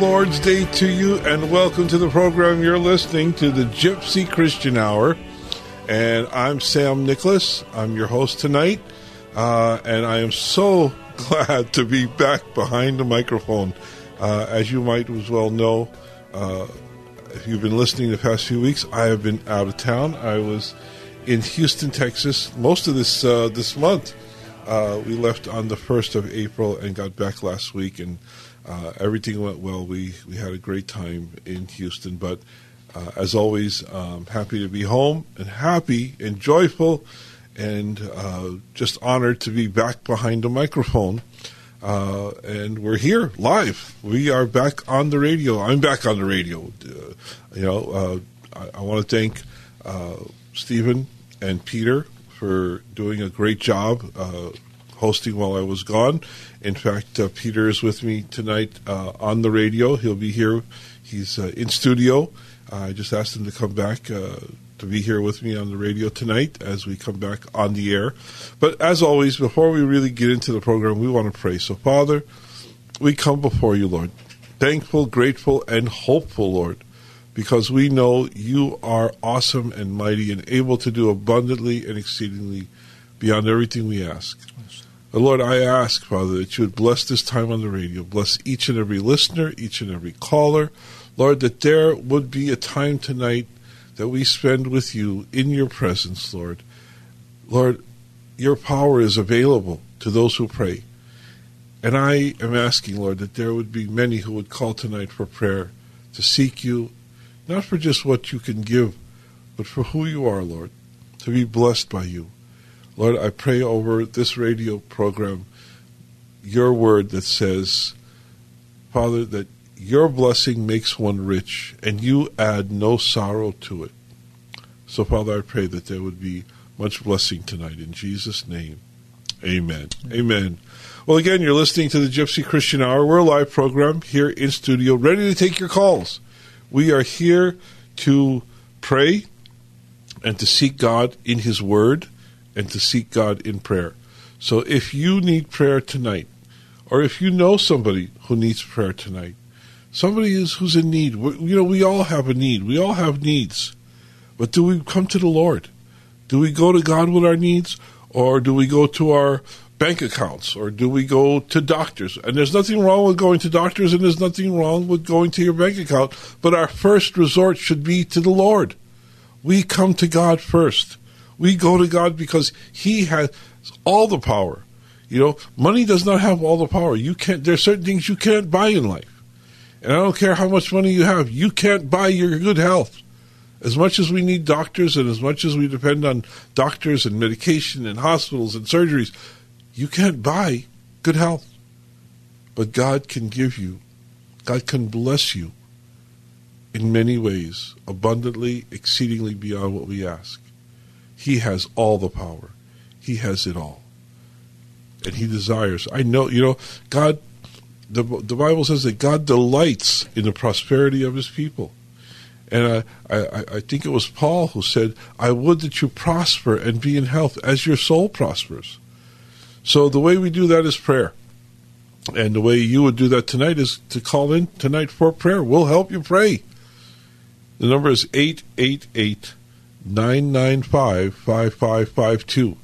Lord's Day to you, and welcome to the program. You're listening to the Gypsy Christian Hour, and I'm Sam Nicholas. I'm your host tonight, uh, and I am so glad to be back behind the microphone. Uh, as you might as well know, uh, if you've been listening the past few weeks, I have been out of town. I was in Houston, Texas, most of this uh, this month. Uh, we left on the first of April and got back last week, and uh, everything went well. We we had a great time in Houston, but uh, as always, um, happy to be home and happy and joyful, and uh, just honored to be back behind the microphone. Uh, and we're here live. We are back on the radio. I'm back on the radio. Uh, you know, I, I want to thank Stephen and Peter for doing a great job uh, hosting while I was gone. In fact, uh, Peter is with me tonight uh, on the radio. He'll be here. He's uh, in studio. I just asked him to come back uh, to be here with me on the radio tonight as we come back on the air. But as always, before we really get into the program, we want to pray. So, Father, we come before you, Lord, thankful, grateful, and hopeful, Lord because we know you are awesome and mighty and able to do abundantly and exceedingly beyond everything we ask. But Lord, I ask, Father, that you would bless this time on the radio, bless each and every listener, each and every caller. Lord, that there would be a time tonight that we spend with you in your presence, Lord. Lord, your power is available to those who pray. And I am asking, Lord, that there would be many who would call tonight for prayer to seek you not for just what you can give, but for who you are, Lord, to be blessed by you. Lord, I pray over this radio program your word that says, Father, that your blessing makes one rich and you add no sorrow to it. So, Father, I pray that there would be much blessing tonight. In Jesus' name, amen. Amen. Well, again, you're listening to the Gypsy Christian Hour. We're a live program here in studio, ready to take your calls. We are here to pray and to seek God in His Word and to seek God in prayer. So if you need prayer tonight, or if you know somebody who needs prayer tonight, somebody is who's in need. You know, we all have a need. We all have needs. But do we come to the Lord? Do we go to God with our needs, or do we go to our bank accounts or do we go to doctors? And there's nothing wrong with going to doctors and there's nothing wrong with going to your bank account, but our first resort should be to the Lord. We come to God first. We go to God because He has all the power. You know, money does not have all the power. You can't there's certain things you can't buy in life. And I don't care how much money you have, you can't buy your good health. As much as we need doctors and as much as we depend on doctors and medication and hospitals and surgeries, you can't buy good health. But God can give you, God can bless you in many ways, abundantly, exceedingly beyond what we ask. He has all the power, He has it all. And He desires. I know, you know, God, the, the Bible says that God delights in the prosperity of His people. And I, I, I think it was Paul who said, I would that you prosper and be in health as your soul prospers. So the way we do that is prayer. And the way you would do that tonight is to call in tonight for prayer. We'll help you pray. The number is 888 995 5552.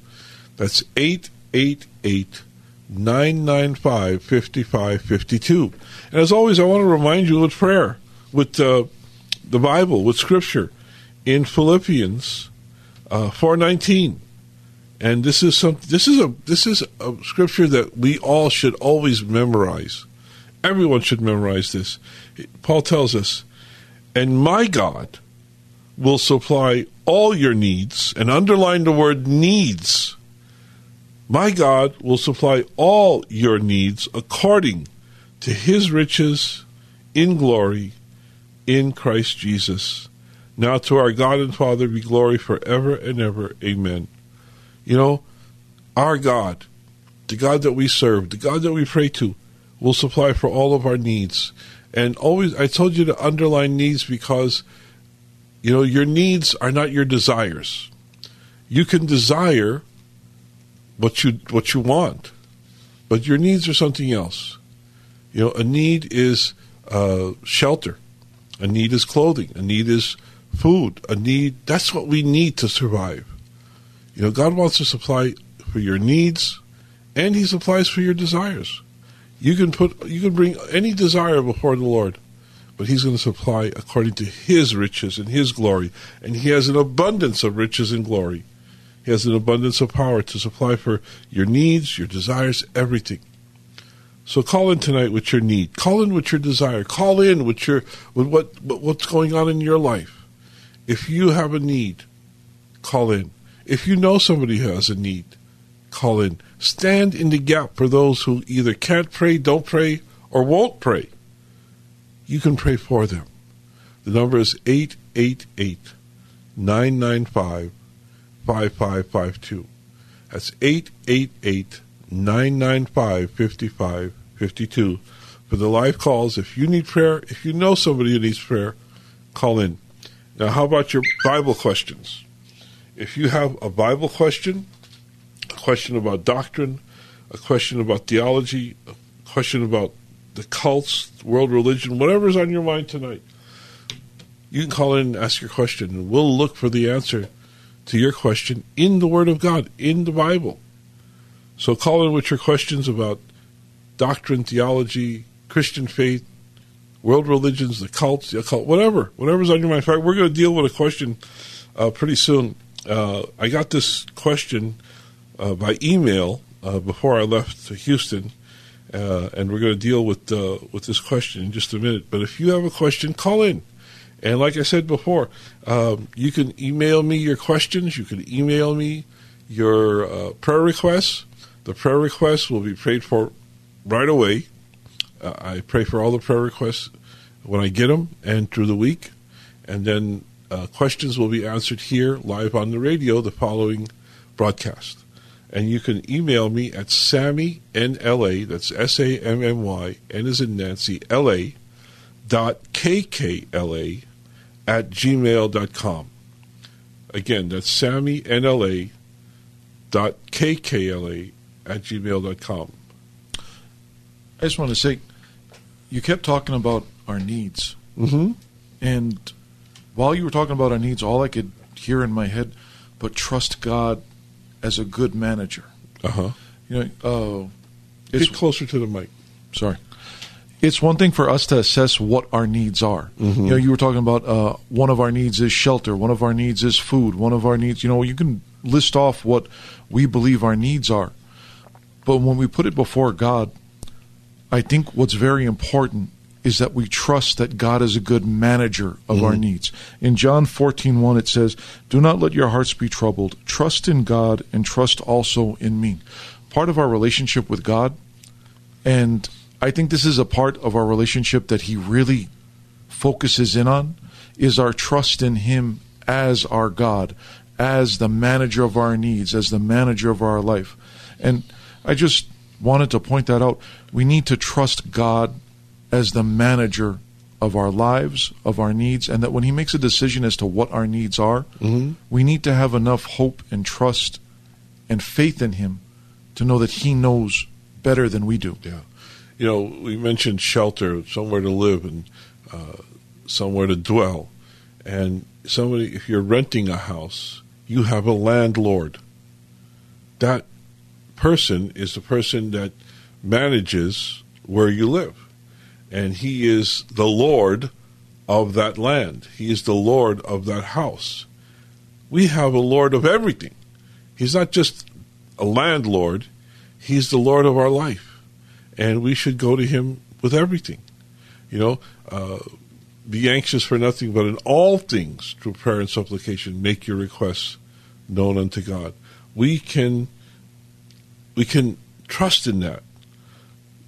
That's 888 995 5552. And as always, I want to remind you with prayer, with uh, the Bible, with Scripture, in Philippians uh, 419. And this is some this is a this is a scripture that we all should always memorize. Everyone should memorize this. Paul tells us, "And my God will supply all your needs." And underline the word needs. My God will supply all your needs according to his riches in glory in Christ Jesus. Now to our God and Father be glory forever and ever. Amen. You know, our God, the God that we serve, the God that we pray to, will supply for all of our needs. And always, I told you to underline needs because, you know, your needs are not your desires. You can desire what you what you want, but your needs are something else. You know, a need is uh, shelter, a need is clothing, a need is food, a need. That's what we need to survive. You know, God wants to supply for your needs, and He supplies for your desires. You can put, you can bring any desire before the Lord, but He's going to supply according to His riches and His glory, and He has an abundance of riches and glory. He has an abundance of power to supply for your needs, your desires, everything. So call in tonight with your need. Call in with your desire. Call in with your with what what's going on in your life. If you have a need, call in. If you know somebody who has a need, call in. Stand in the gap for those who either can't pray, don't pray, or won't pray. You can pray for them. The number is 888 995 5552. That's 888 995 5552. For the live calls, if you need prayer, if you know somebody who needs prayer, call in. Now, how about your Bible questions? If you have a Bible question, a question about doctrine, a question about theology, a question about the cults, world religion, whatever's on your mind tonight, you can call in and ask your question, and we'll look for the answer to your question in the Word of God, in the Bible. So call in with your questions about doctrine, theology, Christian faith, world religions, the cults, the occult, whatever, whatever's on your mind. In fact, we're going to deal with a question uh, pretty soon uh, I got this question uh, by email uh, before I left Houston, uh, and we're going to deal with uh, with this question in just a minute. But if you have a question, call in. And like I said before, um, you can email me your questions. You can email me your prayer requests. The prayer requests will be prayed for right away. I pray for all the prayer requests when I get them and through the week. And then uh, questions will be answered here live on the radio the following broadcast. And you can email me at Sammy, N-L-A, that's S-A-M-M-Y, N is in Nancy, L-A, dot K-K-L-A at gmail.com. Again, that's Sammy, N-L-A, dot K-K-L-A at gmail.com. I just want to say, you kept talking about our needs. Mm-hmm. And while you were talking about our needs, all I could hear in my head, but trust God as a good manager. Uh huh. You know, uh, Get closer to the mic. Sorry. It's one thing for us to assess what our needs are. Mm-hmm. You know, you were talking about uh, one of our needs is shelter, one of our needs is food, one of our needs, you know, you can list off what we believe our needs are. But when we put it before God, I think what's very important is that we trust that God is a good manager of mm-hmm. our needs. In John 14, 1, it says, Do not let your hearts be troubled. Trust in God and trust also in me. Part of our relationship with God, and I think this is a part of our relationship that He really focuses in on, is our trust in Him as our God, as the manager of our needs, as the manager of our life. And I just wanted to point that out. We need to trust God as the manager of our lives, of our needs, and that when He makes a decision as to what our needs are, Mm-hmm. we need to have enough hope and trust and faith in Him to know that He knows better than we do. Yeah. You know, we mentioned shelter, somewhere to live and uh, somewhere to dwell. And somebody, if you're renting a house, you have a landlord. That person is the person that manages where you live. And he is the Lord of that land, he is the Lord of that house. We have a Lord of everything. He's not just a landlord, he's the Lord of our life and we should go to him with everything. You know, uh, be anxious for nothing, but in all things, through prayer and supplication, make your requests known unto God. We can, we can trust in that.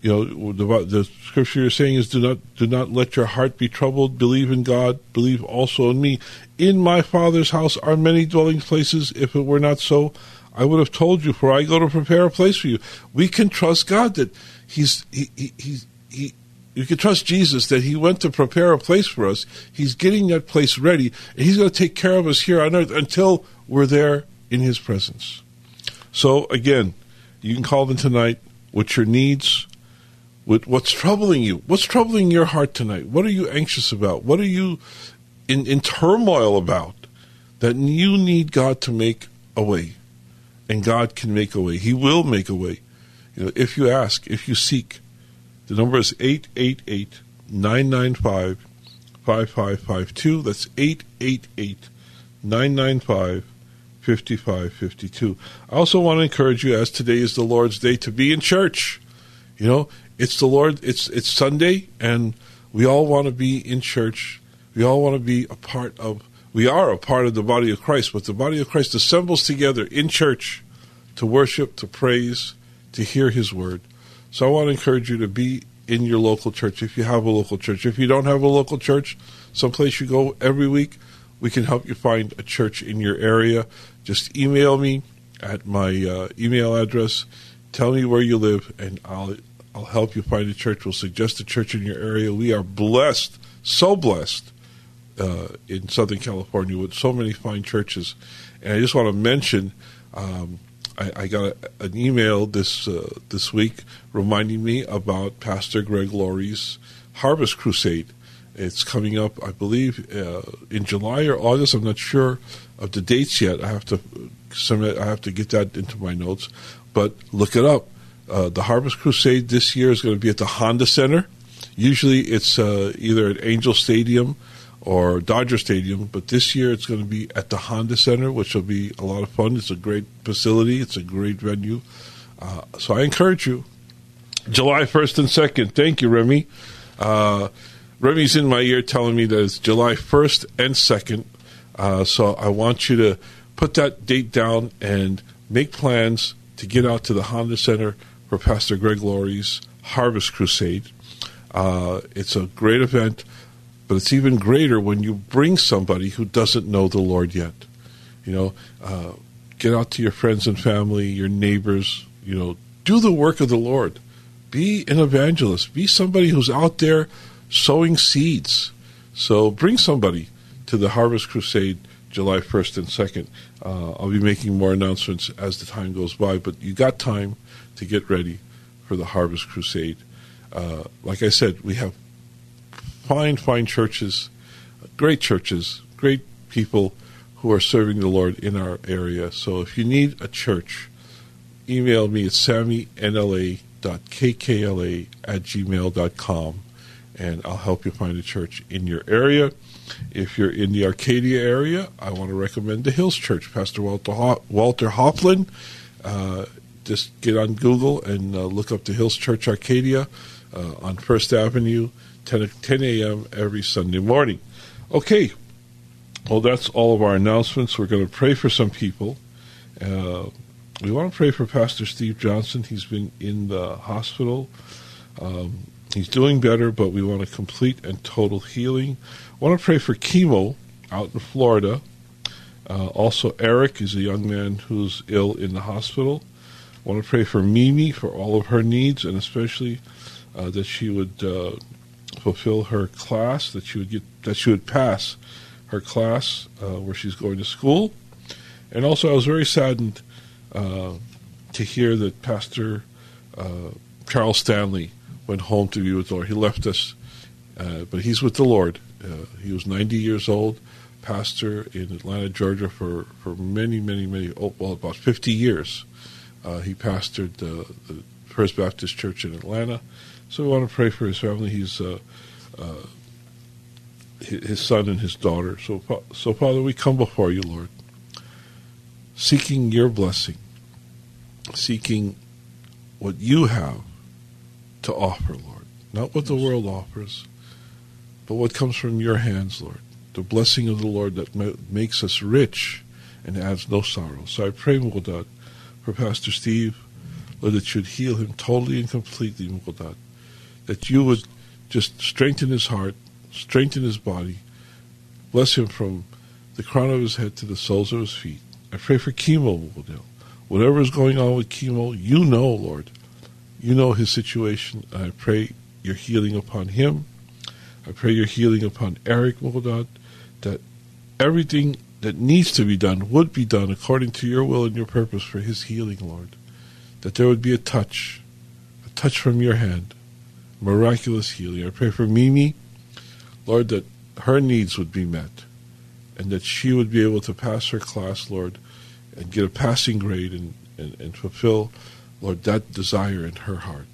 You know, the, the scripture you're saying is, "Do not, do not let your heart be troubled. Believe in God. Believe also in me. In my Father's house are many dwelling places. If it were not so, I would have told you. For I go to prepare a place for you. We can trust God that He's he he he. you can trust Jesus that He went to prepare a place for us. He's getting that place ready, and He's going to take care of us here on earth until we're there in His presence. So again, you can call them tonight with your needs, with what's troubling you. What's troubling your heart tonight? What are you anxious about? What are you in, in turmoil about that you need God to make a way? And God can make a way. He will make a way. You know, if you ask, if you seek, the number is 888 995 5552. That's 888 995 5552. I also want to encourage you, as today is the Lord's Day, to be in church. You know, it's the Lord, it's, it's Sunday, and we all want to be in church. We all want to be a part of, we are a part of the body of Christ, but the body of Christ assembles together in church to worship, to praise, to hear His word. So I want to encourage you to be in your local church if you have a local church. If you don't have a local church, someplace you go every week, we can help you find a church in your area. Just email me at my uh, email address. Tell me where you live, and I'll I'll help you find a church. We'll suggest a church in your area. We are blessed, so blessed, uh, in Southern California with so many fine churches. And I just want to mention. Um, I, I got a, an email this uh, this week reminding me about Pastor Greg Laurie's Harvest Crusade. It's coming up, I believe, uh, in July or August. I'm not sure of the dates yet. I have to submit. I have to get that into my notes. But look it up. Uh, the Harvest Crusade this year is going to be at the Honda Center. Usually, it's uh, either at Angel Stadium or Dodger Stadium, but this year it's going to be at the Honda Center, which will be a lot of fun. It's a great facility. It's a great venue. Uh, so I encourage you. July 1st and 2nd. Thank you, Remy. Uh, Remy's in my ear telling me that it's July 1st and 2nd. Uh, so I want you to put that date down and make plans to get out to the Honda Center for Pastor Greg Laurie's Harvest Crusade. Uh, it's a great event, but it's even greater when you bring somebody who doesn't know the Lord yet. You know, uh, get out to your friends and family, your neighbors. You know, do the work of the Lord. Be an evangelist. Be somebody who's out there sowing seeds. So bring somebody to the Harvest Crusade July 1st and 2nd. Uh, I'll be making more announcements as the time goes by, but you got time to get ready for the Harvest Crusade. Uh, like I said, we have fine, fine churches, great churches, great people who are serving the Lord in our area. So if you need a church, email me at sammynla.kkla at gmail.com and I'll help you find a church in your area. If you're in the Arcadia area, I want to recommend the Hills Church, Pastor Walter, Ho- Walter Hofflin. Uh, just get on Google and uh, look up the Hills Church Arcadia uh, on First Avenue, 10, 10 a.m. every Sunday morning. Okay, well, that's all of our announcements. We're going to pray for some people. Uh, we want to pray for Pastor Steve Johnson. He's been in the hospital. Um, he's doing better, but we want a complete and total healing. I want to pray for chemo out in Florida. Uh, also, Eric is a young man who's ill in the hospital. I want to pray for Mimi for all of her needs, and especially uh, that she would uh, fulfill her class, that she would get that she would pass her class uh, where she's going to school. And also, I was very saddened uh, to hear that Pastor uh, Charles Stanley went home to be with the Lord. He left us, uh, but he's with the Lord. He was 90 years old, pastor in Atlanta, Georgia, for, for many, many, many, oh, well, about 50 years. Uh, he pastored the First Baptist Church in Atlanta. So we want to pray for his family. He's uh, uh, his son and his daughter. So, so Father, we come before you, Lord, seeking your blessing, seeking what you have to offer, Lord, not what the world offers, but what comes from your hands, Lord. The blessing of the Lord that ma- makes us rich and adds no sorrow. So I pray, Mughal for Pastor Steve, Lord, that you would heal him totally and completely, Mughal that you would just strengthen his heart, strengthen his body, bless him from the crown of his head to the soles of his feet. I pray for chemo, Mughal Whatever is going on with chemo, you know, Lord. You know his situation. I pray your healing upon him. I pray your healing upon Eric Muldad, that everything that needs to be done would be done according to your will and your purpose for his healing, Lord. That there would be a touch, a touch from your hand, miraculous healing. I pray for Mimi, Lord, that her needs would be met and that she would be able to pass her class, Lord, and get a passing grade and, and, and fulfill Lord, that desire in her heart.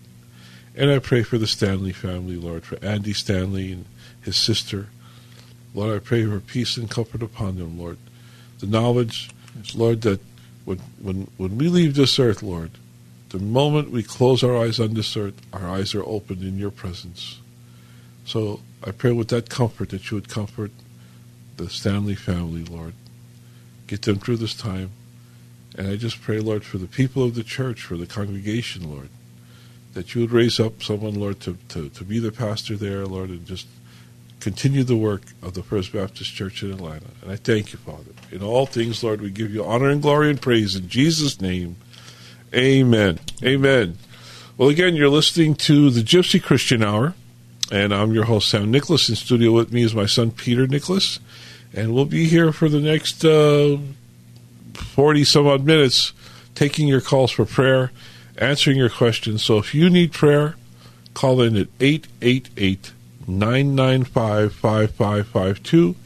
And I pray for the Stanley family, Lord, for Andy Stanley and his sister. Lord, I pray for peace and comfort upon them, Lord. The knowledge, Lord, that when, when, when we leave this earth, Lord, the moment we close our eyes on this earth, our eyes are opened in your presence. So I pray with that comfort that you would comfort the Stanley family, Lord. Get them through this time. And I just pray, Lord, for the people of the church, for the congregation, Lord, that you would raise up someone, Lord, to, to, to be the pastor there, Lord, and just continue the work of the First Baptist Church in Atlanta. And I thank you, Father. In all things, Lord, we give you honor and glory and praise in Jesus' name. Amen. Amen. Well, again, you're listening to the Gypsy Christian Hour, and I'm your host, Sam Nicholas. In studio with me is my son, Peter Nicholas, and we'll be here for the next uh, 40 some odd minutes taking your calls for prayer, answering your questions. So if you need prayer, call in at 888 995 5552.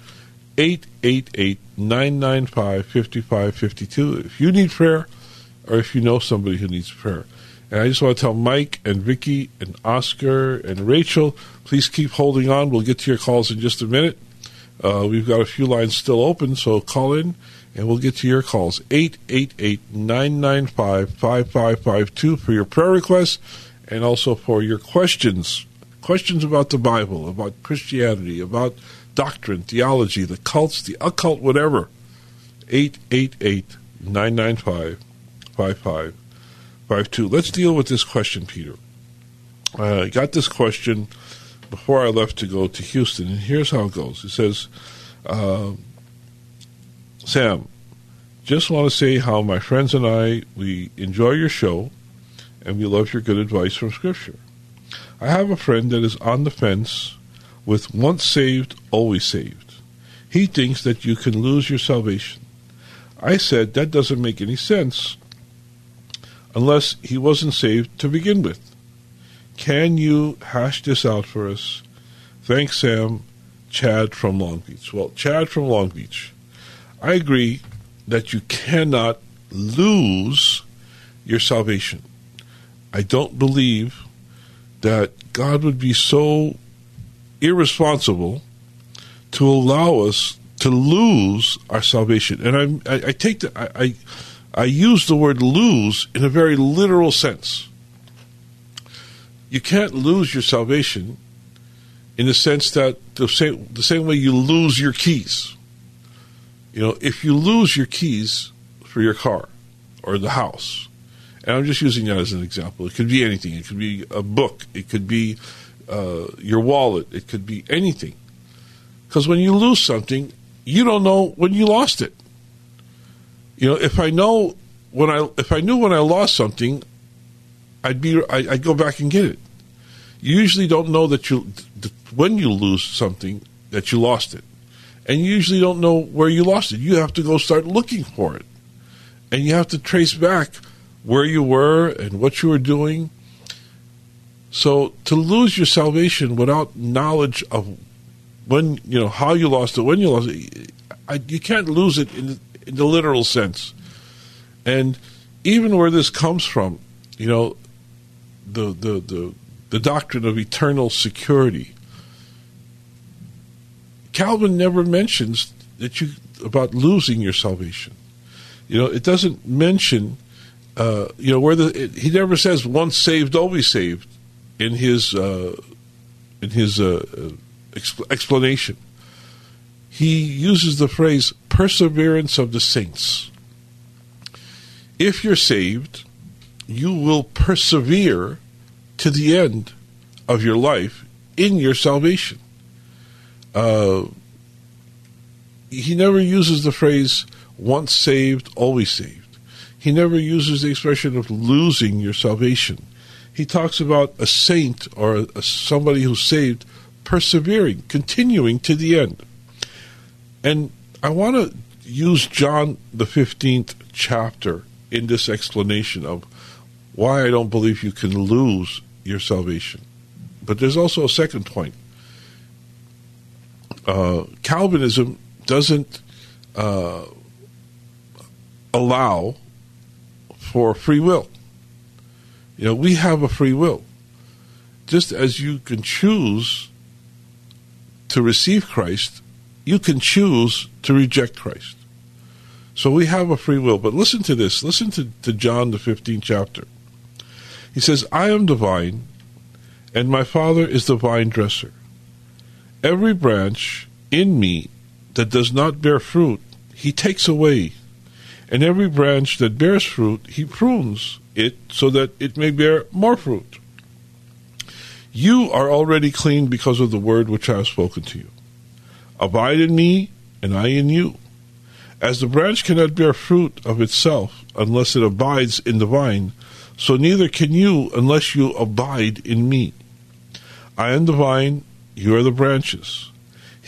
888 995 5552. If you need prayer, or if you know somebody who needs prayer. And I just want to tell Mike and Vicky and Oscar and Rachel, please keep holding on. We'll get to your calls in just a minute. Uh, we've got a few lines still open, so call in and we'll get to your calls 888-995-5552 for your prayer requests and also for your questions questions about the bible about christianity about doctrine theology the cults the occult whatever. 888-995-5552 let's deal with this question peter. I got this question before i left to go to houston and here's how it goes. It says uh, Sam, just want to say how my friends and I, we enjoy your show and we love your good advice from Scripture. I have a friend that is on the fence with once saved, always saved. He thinks that you can lose your salvation. I said that doesn't make any sense unless he wasn't saved to begin with. Can you hash this out for us? Thanks, Sam. Chad from Long Beach. Well, Chad from Long Beach. I agree that you cannot lose your salvation. I don't believe that God would be so irresponsible to allow us to lose our salvation. And I, I, I take the, I, I, I use the word lose in a very literal sense. You can't lose your salvation in the sense that the same, the same way you lose your keys. You know, if you lose your keys for your car or the house, and I'm just using that as an example, it could be anything. It could be a book. It could be uh, your wallet. It could be anything. Because when you lose something, you don't know when you lost it. You know, if I know when I if I knew when I lost something, I'd be I, would go back and get it. You usually don't know that you when you lose something that you lost it, and you usually don't know where you lost it. You have to go start looking for it, and you have to trace back where you were and what you were doing. So to lose your salvation without knowledge of when you know how you lost it, when you lost it, I, you can't lose it in, in the literal sense. And even where this comes from, you know, the the the, the doctrine of eternal security. Calvin never mentions that you about losing your salvation. You know, it doesn't mention. Uh, you know where the it, he never says once saved always saved in his uh, in his uh, exp- explanation. He uses the phrase perseverance of the saints. If you're saved, you will persevere to the end of your life in your salvation. Uh, he never uses the phrase once saved, always saved. He never uses the expression of losing your salvation. He talks about a saint or a, somebody who's saved persevering, continuing to the end. And I want to use John the 15th chapter in this explanation of why I don't believe you can lose your salvation. But there's also a second point. Uh, Calvinism doesn't uh, allow for free will. You know, we have a free will. Just as you can choose to receive Christ, you can choose to reject Christ. So we have a free will. But listen to this. Listen to, to John, the 15th chapter. He says, I am the vine, and my Father is the vine dresser. Every branch in me that does not bear fruit, he takes away. And every branch that bears fruit, he prunes it so that it may bear more fruit. You are already clean because of the word which I have spoken to you. Abide in me, and I in you. As the branch cannot bear fruit of itself unless it abides in the vine, so neither can you unless you abide in me. I am the vine, you are the branches.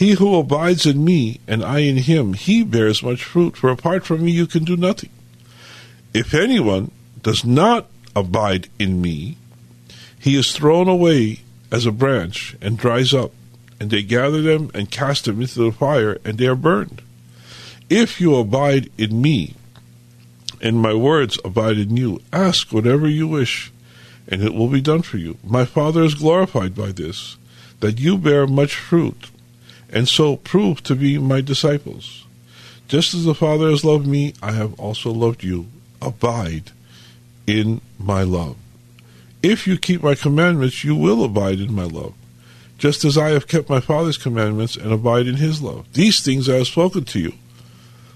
He who abides in me, and I in him, he bears much fruit, for apart from me you can do nothing. If anyone does not abide in me, he is thrown away as a branch and dries up, and they gather them and cast them into the fire, and they are burned. If you abide in me, and my words abide in you, ask whatever you wish, and it will be done for you. My Father is glorified by this, that you bear much fruit, and so prove to be my disciples. Just as the Father has loved me, I have also loved you. Abide in my love. If you keep my commandments, you will abide in my love, just as I have kept my Father's commandments and abide in his love. These things I have spoken to you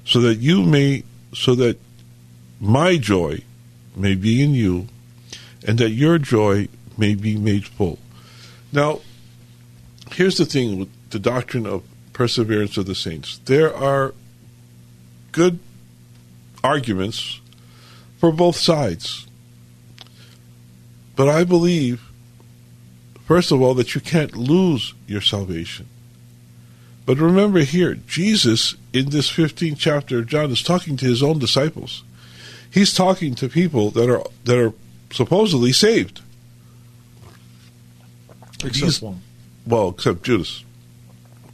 so that you may, so that my joy may be in you, and that your joy may be made full. Now, here's the thing with the doctrine of perseverance of the saints. There are good arguments for both sides. But I believe, first of all, that you can't lose your salvation. But remember here, Jesus in this 15th chapter of John is talking to his own disciples. He's talking to people that are that are supposedly saved. Except These- one. Well, except Judas.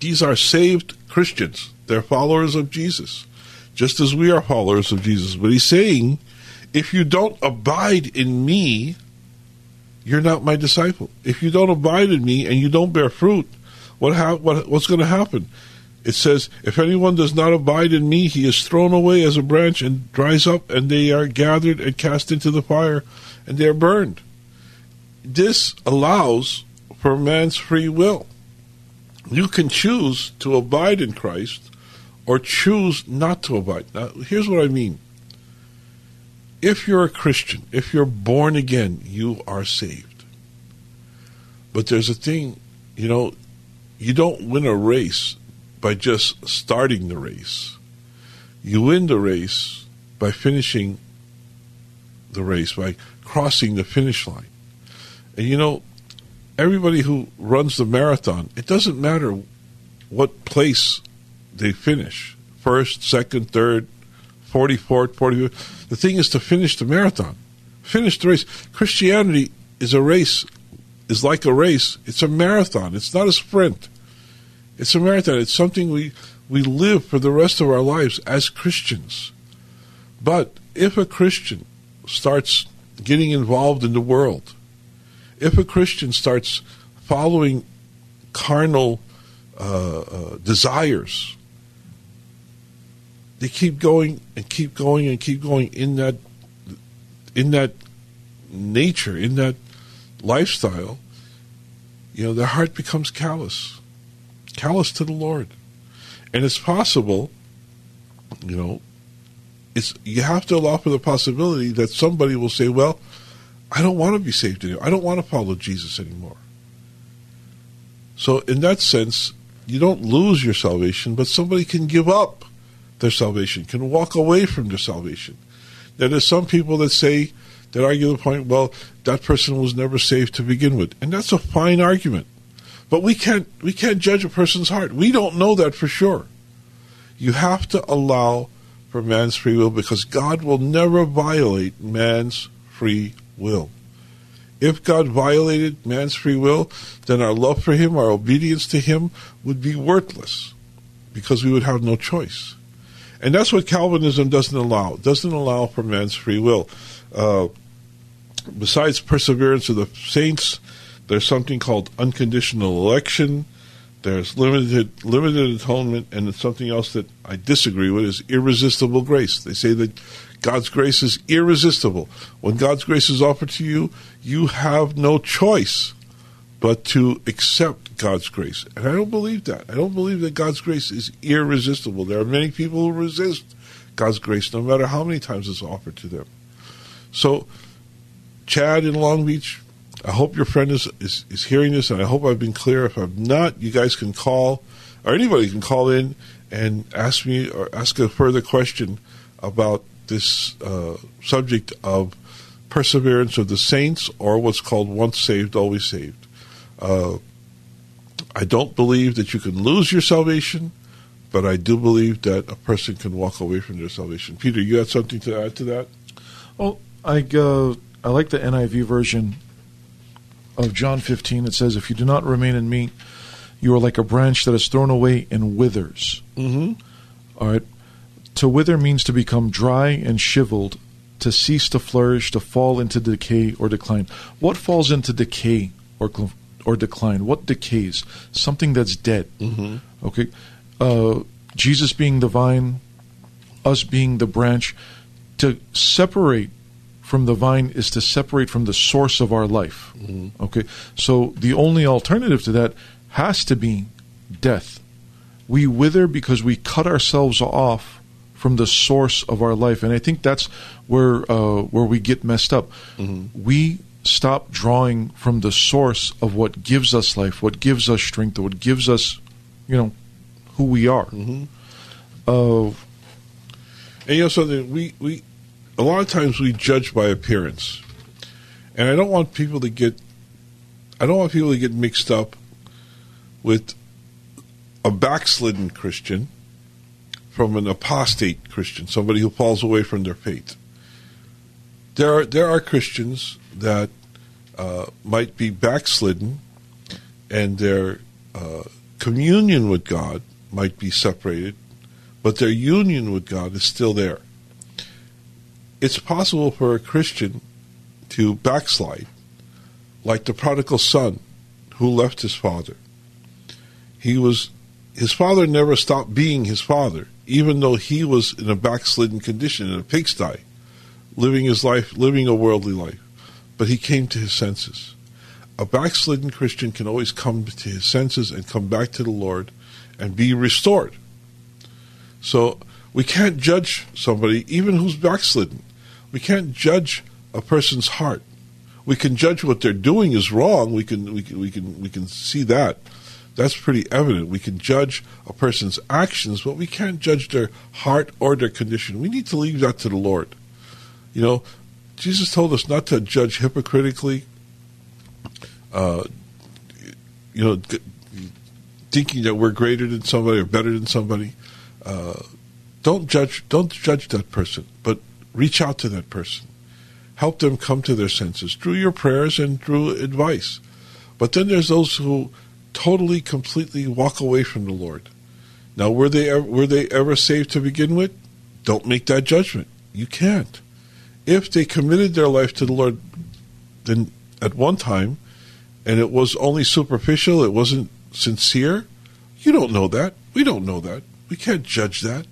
These are saved Christians. They're followers of Jesus, just as we are followers of Jesus. But he's saying, if you don't abide in me, you're not my disciple. If you don't abide in me and you don't bear fruit, what, ha- what what's going to happen? It says, if anyone does not abide in me, he is thrown away as a branch and dries up, and they are gathered and cast into the fire, and they are burned. This allows for man's free will. You can choose to abide in Christ or choose not to abide. Now, here's what I mean. If you're a Christian, if you're born again, you are saved. But there's a thing, you know, you don't win a race by just starting the race. You win the race by finishing the race, by crossing the finish line. And you know, everybody who runs the marathon, it doesn't matter what place they finish first, second, third, 44th, 45th. The thing is to finish the marathon, finish the race. Christianity is a race, is like a race. It's a marathon, it's not a sprint. It's a marathon. It's something we, we live for the rest of our lives as Christians. But if a Christian starts getting involved in the world, if a Christian starts following carnal uh, uh, desires, they keep going and keep going and keep going in that in that nature, in that lifestyle. You know, their heart becomes callous, callous to the Lord, and it's possible. You know, it's you have to allow for the possibility that somebody will say, "Well, I don't want to be saved anymore. I don't want to follow Jesus anymore." So, in that sense, you don't lose your salvation, but somebody can give up their salvation, can walk away from their salvation. Now, there's some people that say that argue the point, well, that person was never saved to begin with, and that's a fine argument. But we can't we can't judge a person's heart. We don't know that for sure. You have to allow for man's free will because God will never violate man's free will. If God violated man's free will, then our love for him, our obedience to him would be worthless because we would have no choice. And that's what Calvinism doesn't allow. It doesn't allow for man's free will. Uh, besides perseverance of the saints, there's something called unconditional election. There's limited limited atonement, and it's something else that I disagree with is irresistible grace. They say that God's grace is irresistible. When God's grace is offered to you, you have no choice but to accept God's grace. And I don't believe that. I don't believe that God's grace is irresistible. There are many people who resist God's grace no matter how many times it's offered to them. So, Chad in Long Beach, I hope your friend is, is, is hearing this, and I hope I've been clear. If I'm not, you guys can call, or anybody can call in and ask me or ask a further question about this uh, subject of perseverance of the saints or what's called once saved, always saved. Uh, I don't believe that you can lose your salvation, but I do believe that a person can walk away from their salvation. Peter, you had something to add to that? Well, I, uh, I like the NIV version of John 15. It says, If you do not remain in me, you are like a branch that is thrown away and withers. Mm-hmm. All right. To wither means to become dry and shriveled, to cease to flourish, to fall into decay or decline. What falls into decay or or decline? What decays? Something that's dead. Mm-hmm. Okay. Uh, Jesus being the vine, us being the branch. To separate from the vine is to separate from the source of our life. Mm-hmm. Okay. So the only alternative to that has to be death. We wither because we cut ourselves off from the source of our life, and I think that's where uh, where we get messed up. Mm-hmm. We stop drawing from the source of what gives us life, what gives us strength, what gives us, you know, who we are. Mm-hmm. Uh, And you know something, we, we a lot of times we judge by appearance. And I don't want people to get I don't want people to get mixed up with a backslidden Christian from an apostate Christian, somebody who falls away from their faith. There are there are Christians that uh, might be backslidden, and their uh, communion with God might be separated, but their union with God is still there. It's possible for a Christian to backslide, like the prodigal son who left his father. He was his father never stopped being his father, even though he was in a backslidden condition in a pigsty, living his life, living a worldly life. But he came to his senses. A backslidden Christian can always come to his senses and come back to the Lord and be restored. So we can't judge somebody, even who's backslidden. We can't judge a person's heart. We can judge what they're doing is wrong. We can we can we can we can see that. That's pretty evident. We can judge a person's actions, but we can't judge their heart or their condition. We need to leave that to the Lord. You know, Jesus told us not to judge hypocritically, uh, you know, thinking that we're greater than somebody or better than somebody. Uh, don't judge. Don't judge that person, but reach out to that person. Help them come to their senses through your prayers and through advice. But then there's those who totally, completely walk away from the Lord. Now, were they ever, were they ever saved to begin with? Don't make that judgment. You can't. If they committed their life to the Lord, then at one time, and it was only superficial, it wasn't sincere. You don't know that. We don't know that. We can't judge that.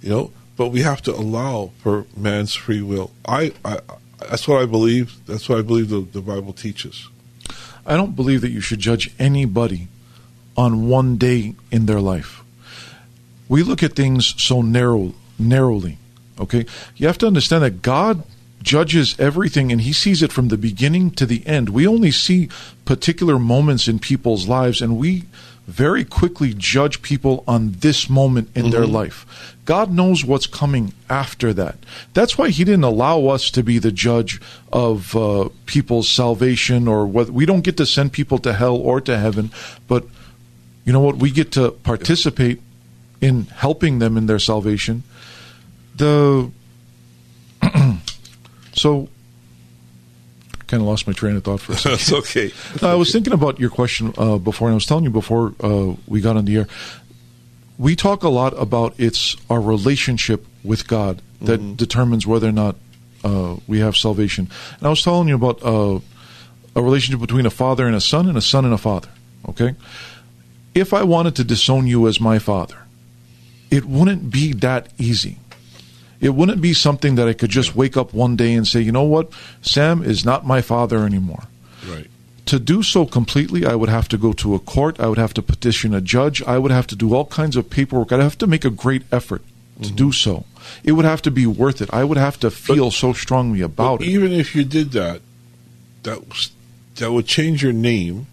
You know, but we have to allow for man's free will. I, I that's what I believe. That's what I believe the, the Bible teaches. I don't believe that you should judge anybody on one day in their life. We look at things so narrow, narrowly. Okay, you have to understand that God judges everything and he sees it from the beginning to the end. We only see particular moments in people's lives and we very quickly judge people on this moment in mm-hmm. their life. God knows what's coming after that. That's why He didn't allow us to be the judge of uh, people's salvation, or what. We don't get to send people to hell or to heaven, but you know what? We get to participate in helping them in their salvation. The so kind of lost my train of thought for a second. That's okay. I was thinking about your question uh, before, and I was telling you before uh, we got on the air. We talk a lot about it's our relationship with God that mm-hmm. determines whether or not uh, we have salvation. And I was telling you about uh, a relationship between a father and a son, and a son and a father. Okay, if I wanted to disown you as my father, it wouldn't be that easy it wouldn't be something that I could just wake up one day and say, you know what, Sam is not my father anymore. Right. To do so completely, I would have to go to a court. I would have to petition a judge. I would have to do all kinds of paperwork. I'd have to make a great effort to mm-hmm. do so. It would have to be worth it. I would have to feel but, so strongly about it. Even if you did that, that that would change your name,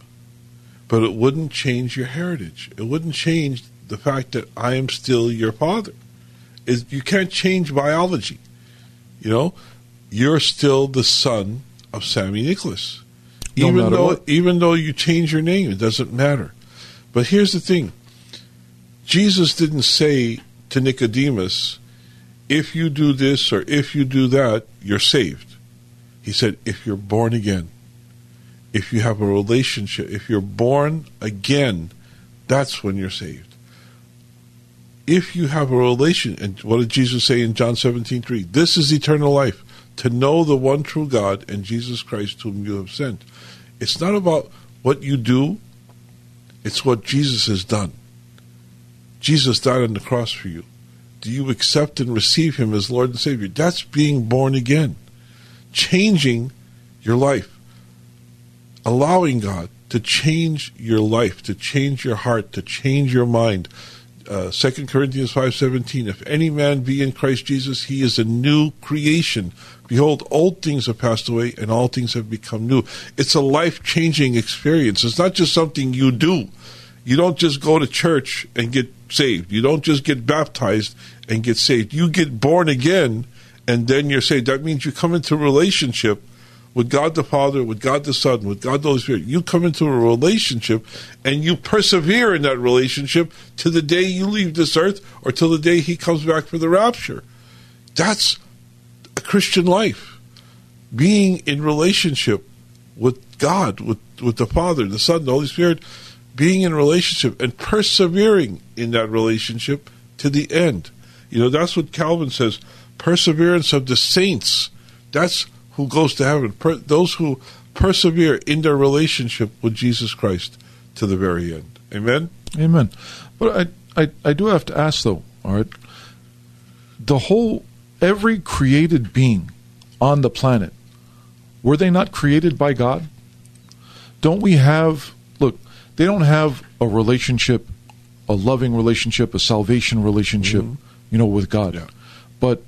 but it wouldn't change your heritage. It wouldn't change the fact that I am still your father is you can't change biology. You know, you're still the son of Sammy Nicholas. No even though what. even though you change your name, it doesn't matter. But here's the thing. Jesus didn't say to Nicodemus, if you do this or if you do that, you're saved. He said, if you're born again, if you have a relationship, if you're born again, that's when you're saved if you have a relation, and what did Jesus say in John 17, 3? This is eternal life, to know the one true God and Jesus Christ whom you have sent. It's not about what you do, it's what Jesus has done. Jesus died on the cross for you. Do you accept and receive him as Lord and Savior? That's being born again. Changing your life. Allowing God to change your life, to change your heart, to change your mind, uh, 2 Corinthians 5.17, If any man be in Christ Jesus, he is a new creation. Behold, old things have passed away, and all things have become new. It's a life-changing experience. It's not just something you do. You don't just go to church and get saved. You don't just get baptized and get saved. You get born again, and then you're saved. That means you come into a relationship with God the Father, with God the Son, with God the Holy Spirit. You come into a relationship and you persevere in that relationship to the day you leave this earth or till the day He comes back for the rapture. That's a Christian life. Being in relationship with God, with, with the Father, the Son, the Holy Spirit, being in relationship and persevering in that relationship to the end. You know, that's what Calvin says perseverance of the saints. That's who goes to heaven, per, those who persevere in their relationship with Jesus Christ to the very end. Amen. Amen. But I, I, I do have to ask though. All right, the whole every created being on the planet were they not created by God? Don't we have look? They don't have a relationship, a loving relationship, a salvation relationship, mm-hmm. you know, with God. Yeah. But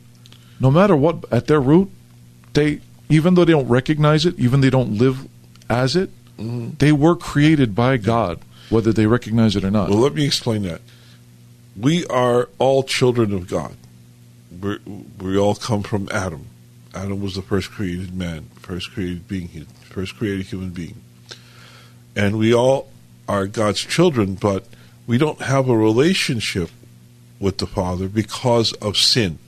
no matter what, at their root, they even though they don't recognize it, even they don't live as it, mm-hmm. they were created by God, whether they recognize it or not. Well, let me explain that. We are all children of God. we we all come from Adam. Adam was the first created man, first created being, first created human being. And we all are God's children, but we don't have a relationship with the Father because of sin.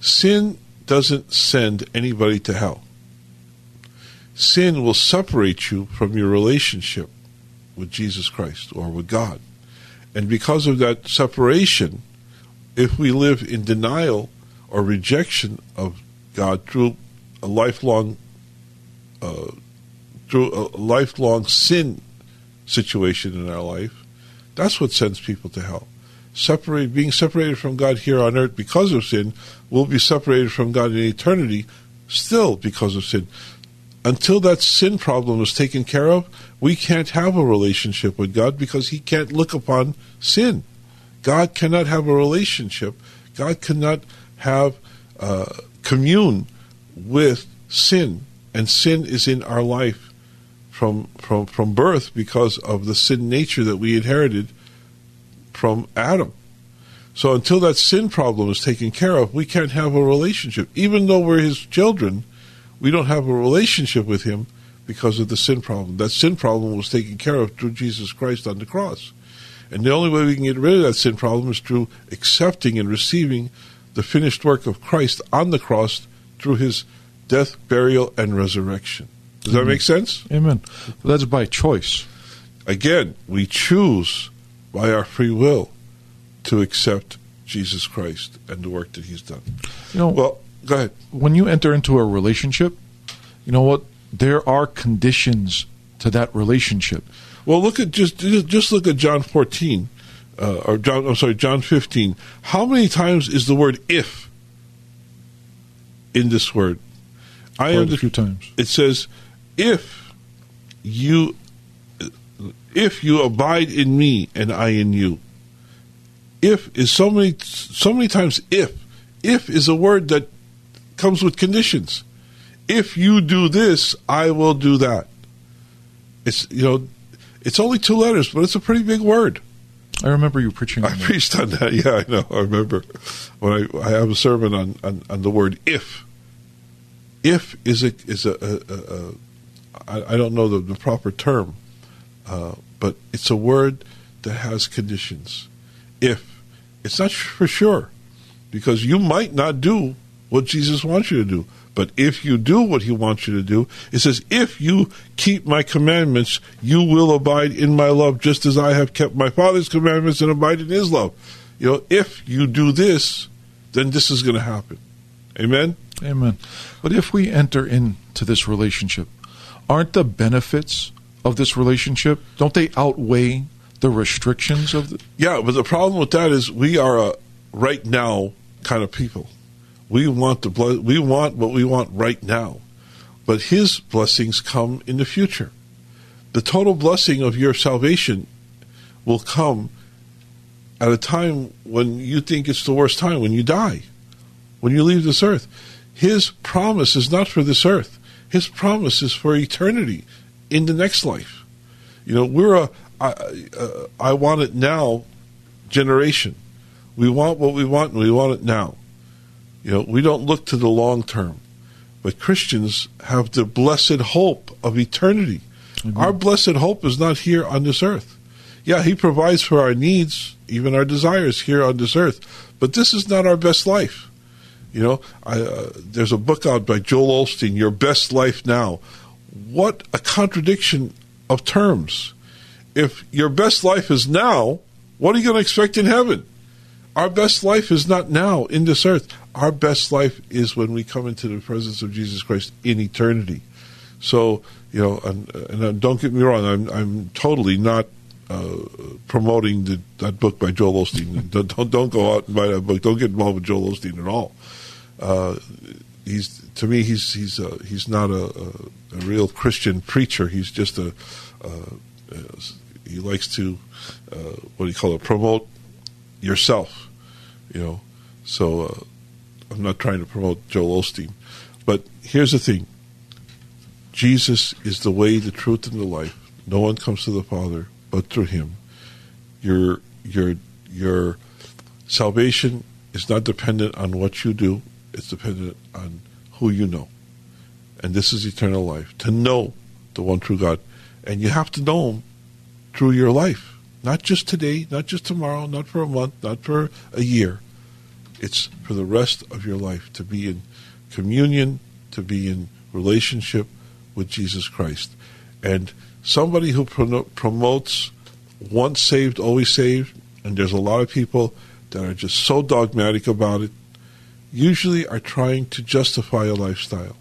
Sin doesn't send anybody to hell. Sin will separate you from your relationship with Jesus Christ or with God. And because of that separation, if we live in denial or rejection of God through a lifelong uh, through a lifelong sin situation in our life, that's what sends people to hell. Separate, being separated from God here on earth because of sin, will be separated from God in eternity still because of sin. Until that sin problem is taken care of, we can't have a relationship with God because He can't look upon sin. God cannot have a relationship. God cannot have uh, commune with sin, and sin is in our life from from from birth because of the sin nature that we inherited from Adam. So until that sin problem is taken care of, we can't have a relationship. Even though we're his children, we don't have a relationship with him because of the sin problem. That sin problem was taken care of through Jesus Christ on the cross. And the only way we can get rid of that sin problem is through accepting and receiving the finished work of Christ on the cross through his death, burial, and resurrection. Does that make sense? Amen. That's by choice. Again, we choose by our free will to accept Jesus Christ and the work that he's done. You know, Well, go ahead. when you enter into a relationship, you know what? There are conditions to that relationship. Well, look at just just look at John 14 uh, or John I'm sorry, John 15. How many times is the word if in this word? I Quite a few times. It says if you if you abide in me and I in you. If is so many so many times if. If is a word that comes with conditions. If you do this, I will do that. It's you know, it's only two letters, but it's a pretty big word. I remember you preaching I that. preached on that. Yeah, I know. I remember when I, I have a sermon on, on, on the word if. If is a is a, a, a, a I, I don't know the, the proper term, uh, but it's a word that has conditions. If it's not for sure, because you might not do what Jesus wants you to do. But if you do what he wants you to do, it says, if you keep my commandments, you will abide in my love, just as I have kept my Father's commandments and abide in his love. You know, if you do this, then this is going to happen. Amen? Amen. But if we enter into this relationship, aren't the benefits of this relationship, don't they outweigh the restrictions of the. Yeah, but the problem with that is we are a right now kind of people. We want the ble- we want what we want right now, but His blessings come in the future. The total blessing of your salvation will come at a time when you think it's the worst time, when you die, when you leave this earth. His promise is not for this earth. His promise is for eternity in the next life. You know, we're a I, uh, I want it now generation. We want what we want and we want it now. You know, we don't look to the long term. But Christians have the blessed hope of eternity. Our blessed hope is not here on this earth. Yeah, He provides for our needs, even our desires here on this earth. But this is not our best life. You know, I, uh, there's a book out by Joel Osteen, Your Best Life Now. What a contradiction of terms. If your best life is now, what are you going to expect in heaven? Our best life is not now in this earth. Our best life is when we come into the presence of Jesus Christ in eternity. So, you know, and, and don't get me wrong, I'm, I'm totally not uh, promoting the, that book by Joel Osteen. don't, don't, don't go out and buy that book. Don't get involved with Joel Osteen at all. Uh, he's to me, he's he's uh, he's not a, a, a real Christian preacher. He's just a he likes to uh, what do you call it? Promote yourself, you know. So uh, I'm not trying to promote Joel Osteen, but here's the thing: Jesus is the way, the truth, and the life. No one comes to the Father but through Him. Your your your salvation is not dependent on what you do; it's dependent on who you know, and this is eternal life. To know the one true God, and you have to know Him through your life. Not just today, not just tomorrow, not for a month, not for a year. It's for the rest of your life to be in communion, to be in relationship with Jesus Christ. And somebody who promotes once saved, always saved, and there's a lot of people that are just so dogmatic about it, usually are trying to justify a lifestyle.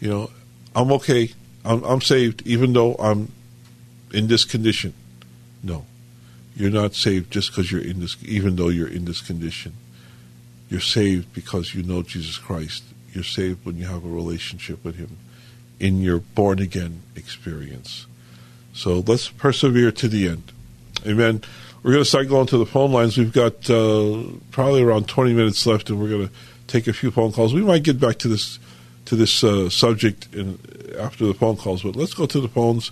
You know, I'm okay, I'm, I'm saved, even though I'm in this condition. No, you're not saved just because you're in this, even though you're in this condition. You're saved because you know Jesus Christ. You're saved when you have a relationship with Him in your born again experience. So let's persevere to the end. Amen. We're going to start going to the phone lines. We've got uh, probably around 20 minutes left, and we're going to take a few phone calls. We might get back to this to this uh, subject in, after the phone calls, but let's go to the phones.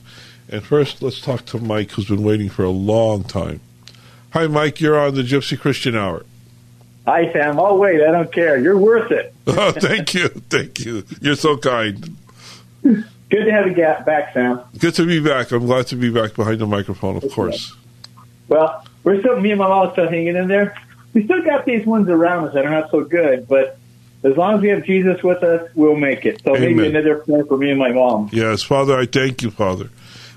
And first, let's talk to Mike, who's been waiting for a long time. Hi, Mike. You're on the Gypsy Christian Hour. Hi, Sam. I'll wait. I don't care. You're worth it. oh, thank you. Thank you. You're so kind. Good to have you back, Sam. Good to be back. I'm glad to be back behind the microphone, of course. Well, we're still, me and my mom are still hanging in there. We still got these ones around us that are not so good, but as long as we have Jesus with us, we'll make it. So Amen. maybe another prayer for me and my mom. Yes, Father, I thank you, Father.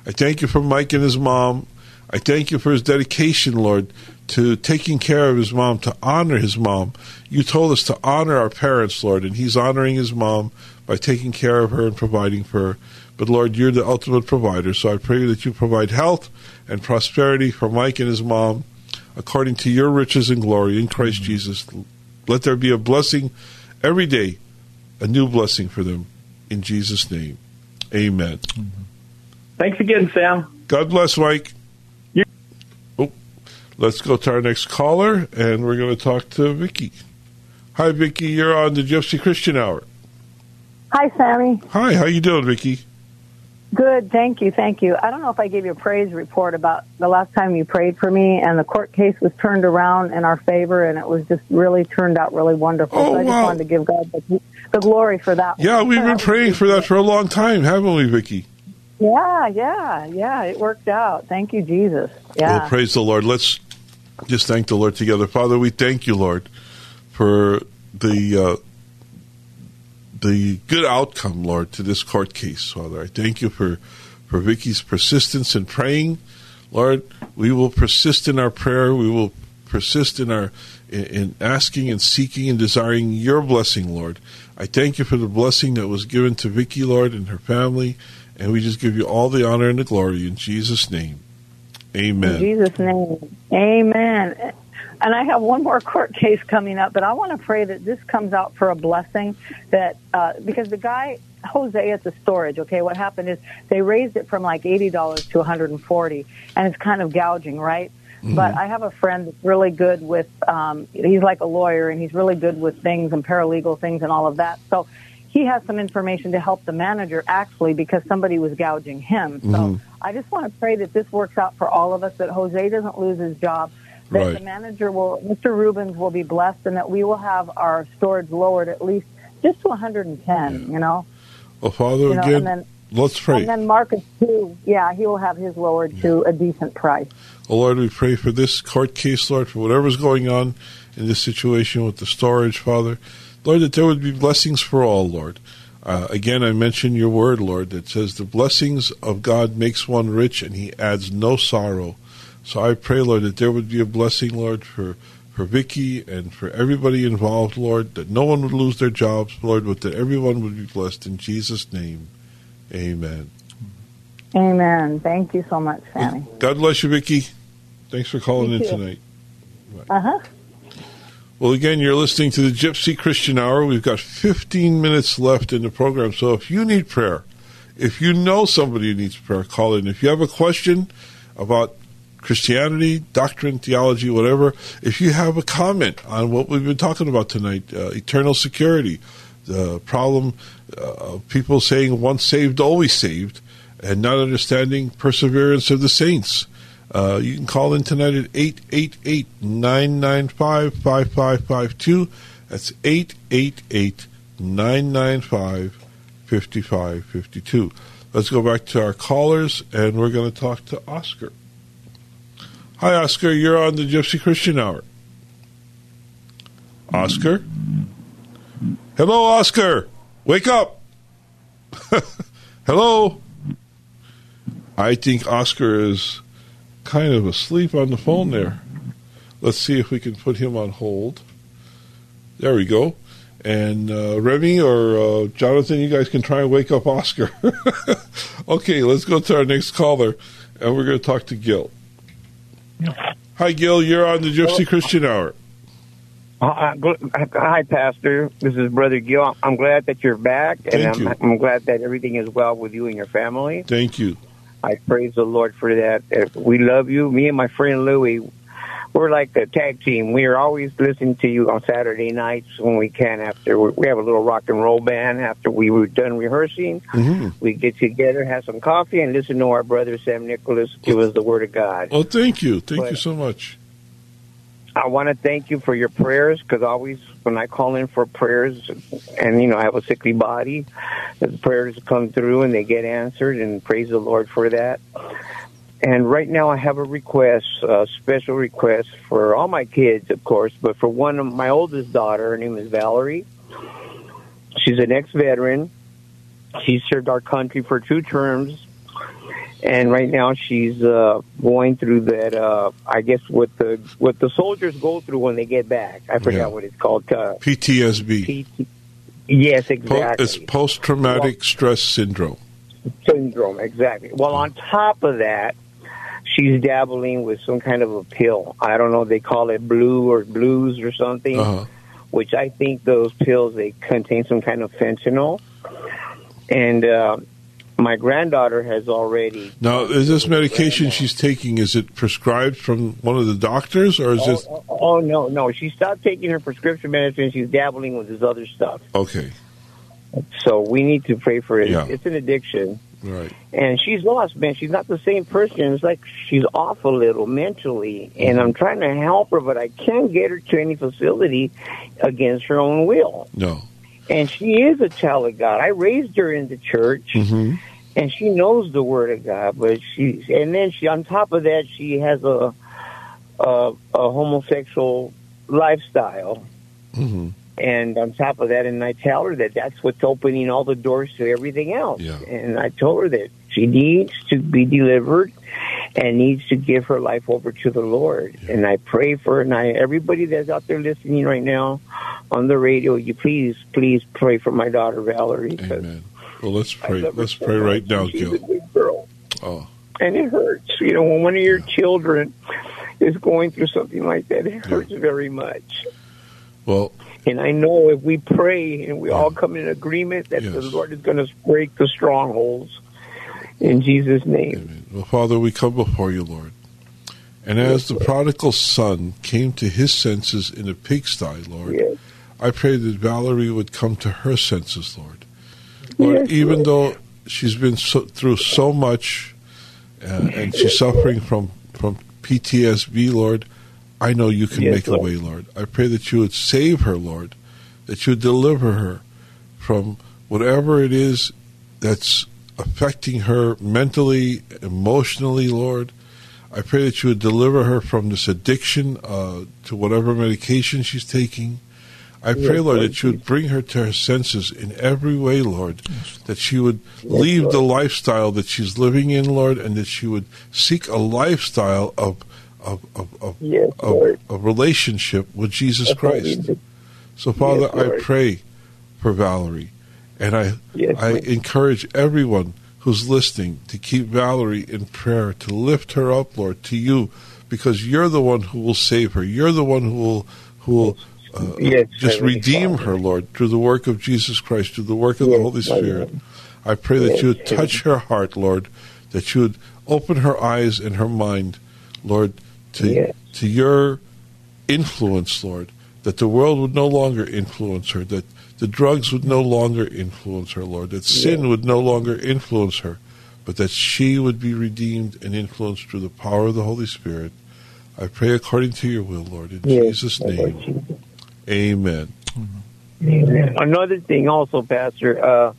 I thank you for Mike and his mom. I thank you for his dedication, Lord, to taking care of his mom, to honor his mom. You told us to honor our parents, Lord, and he's honoring his mom by taking care of her and providing for her. But Lord, you're the ultimate provider, so I pray that you provide health and prosperity for Mike and his mom according to your riches and glory in Christ mm-hmm. Jesus. Let there be a blessing every day, a new blessing for them. In Jesus' name, amen. Mm-hmm. Thanks again, Sam. God bless, Mike. Oh, let's go to our next caller, and we're going to talk to Vicky. Hi, Vicky. You're on the Gypsy Christian Hour. Hi, Sammy. Hi. How you doing, Vicky? Good, thank you, thank you. I don't know if I gave you a praise report about the last time you prayed for me, and the court case was turned around in our favor, and it was just really turned out really wonderful. Oh, so I wow. just wanted to give God the, the glory for that. Yeah, we've been praying for that for a long time, haven't we, Vicky? Yeah, yeah, yeah. It worked out. Thank you, Jesus. Yeah. Well, praise the Lord. Let's just thank the Lord together, Father. We thank you, Lord, for the. Uh, the good outcome, Lord, to this court case, Father. I thank you for, for Vicky's persistence in praying. Lord, we will persist in our prayer. We will persist in our in, in asking and seeking and desiring your blessing, Lord. I thank you for the blessing that was given to Vicky, Lord, and her family, and we just give you all the honor and the glory in Jesus' name. Amen. In Jesus' name. Amen. And I have one more court case coming up, but I want to pray that this comes out for a blessing that, uh, because the guy, Jose at the storage, okay, what happened is they raised it from like $80 to 140 and it's kind of gouging, right? Mm-hmm. But I have a friend that's really good with, um, he's like a lawyer and he's really good with things and paralegal things and all of that. So he has some information to help the manager actually because somebody was gouging him. So mm-hmm. I just want to pray that this works out for all of us, that Jose doesn't lose his job that right. the manager will, Mr. Rubens will be blessed and that we will have our storage lowered at least just to 110, yeah. you know? Well, Father, you know, again, then, let's pray. And then Marcus, too, yeah, he will have his lowered yeah. to a decent price. Oh, Lord, we pray for this court case, Lord, for whatever's going on in this situation with the storage, Father. Lord, that there would be blessings for all, Lord. Uh, again, I mention your word, Lord, that says the blessings of God makes one rich and he adds no sorrow. So I pray, Lord, that there would be a blessing, Lord, for, for Vicky and for everybody involved, Lord, that no one would lose their jobs, Lord, but that everyone would be blessed. In Jesus' name, amen. Amen. Thank you so much, Sammy. God bless you, Vicky. Thanks for calling in tonight. Uh huh. Well, again, you're listening to the Gypsy Christian Hour. We've got 15 minutes left in the program. So if you need prayer, if you know somebody who needs prayer, call in. If you have a question about Christianity, doctrine, theology, whatever. If you have a comment on what we've been talking about tonight, uh, eternal security, the problem uh, of people saying once saved, always saved, and not understanding perseverance of the saints. Uh, you can call in tonight at 888 995 5552. That's 888 995 5552. Let's go back to our callers, and we're going to talk to Oscar. Hi, Oscar. You're on the Gypsy Christian Hour. Oscar? Hello, Oscar. Wake up. Hello. I think Oscar is kind of asleep on the phone there. Let's see if we can put him on hold. There we go. And uh, Remy or uh, Jonathan, you guys can try and wake up Oscar. okay, let's go to our next caller, and we're going to talk to Gil. Hi, Gil. You're on the Gypsy Christian Hour. Uh, hi, Pastor. This is Brother Gil. I'm glad that you're back, and Thank I'm, you. I'm glad that everything is well with you and your family. Thank you. I praise the Lord for that. Uh, We love you. Me and my friend Louie, we're like a tag team. We are always listening to you on Saturday nights when we can. After we have a little rock and roll band. After we were done rehearsing, Mhm. we get together, have some coffee, and listen to our brother Sam Nicholas give us the Word of God. Oh, thank you. Thank you so much. I want to thank you for your prayers because always when I call in for prayers and you know I have a sickly body, the prayers come through and they get answered and praise the Lord for that. And right now I have a request, a special request for all my kids, of course, but for one of my oldest daughter, her name is Valerie. She's an ex-veteran. She served our country for two terms and right now she's uh, going through that. Uh, I guess what the what the soldiers go through when they get back. I forgot Yeah. what it's called. Uh, PTSD. PT. Yes, exactly. it's post traumatic stress syndrome. syndrome. Exactly. Well, on top of that, she's dabbling with some kind of a pill. I don't know. They call it blue or blues or something. Uh-huh. Which I think those pills they contain some kind of fentanyl. And uh, my granddaughter has already Now, is this medication she's taking, is it prescribed from one of the doctors or is it. Oh, oh, oh, no, no. She stopped taking her prescription medicine. She's dabbling with this other stuff. Okay, So we need to pray for it. Yeah. It's an addiction. Right. And she's lost, man. She's not the same person. It's like she's off a little mentally. And I'm trying to help her, but I can't get her to any facility against her own will. No. And she is a child of God. I raised her in the church. hmm and she knows the word of God, but she and then she on top of that she has a a, a homosexual lifestyle, hmm and on top of that, and I tell her that that's what's opening all the doors to everything else. Yeah. And I told her that she needs to be delivered and needs to give her life over to the Lord. And I pray for her, and I everybody that's out there listening right now on the radio, you please please pray for my daughter Valerie. Amen. Well, let's pray. Let's pray right now, She's Gil. a good girl Oh, and it hurts. You know, when one of your children is going through something like that, it hurts very much. well, And I know if we pray and we all come in agreement that the Lord is going to break the strongholds in Jesus' name. Amen. Well, Father, we come before you, Lord. And as the prodigal son came to his senses in a pigsty, Lord, Yes. I pray that Valerie would come to her senses, Lord. Lord, Yes, even Lord. though she's been so, through so much uh, and she's suffering from, from PTSD, Lord, I know you can Yes, make a way, Lord. I pray that you would save her, Lord, that you would deliver her from whatever it is that's affecting her mentally, emotionally, Lord. I pray that you would deliver her from this addiction uh, to whatever medication she's taking. I pray, Lord, Lord that you would bring her to her senses in every way, Lord. That she would leave the lifestyle that she's living in, Lord, and that she would seek a lifestyle of of of, of, Yes, a relationship with Jesus That's Christ. So, Father, Yes, I pray for Valerie, and I Yes, I Lord. encourage everyone who's listening to keep Valerie in prayer, to lift her up, Lord, to you, because you're the one who will save her. You're the one who will who will uh, Yes, just Heavenly redeem Father. her, Lord, through the work of Jesus Christ, through the work of the Holy Spirit. Lord. I pray that Yes, you would touch her heart, Lord, that you would open her eyes and her mind, Lord, to Yes. to your influence, Lord, that the world would no longer influence her, that the drugs would no longer influence her, Lord, that sin would no longer influence her, but that she would be redeemed and influenced through the power of the Holy Spirit. I pray according to your will, Lord, in Yes, Jesus' name. Jesus. Amen. Another thing, also, Pastor, uh,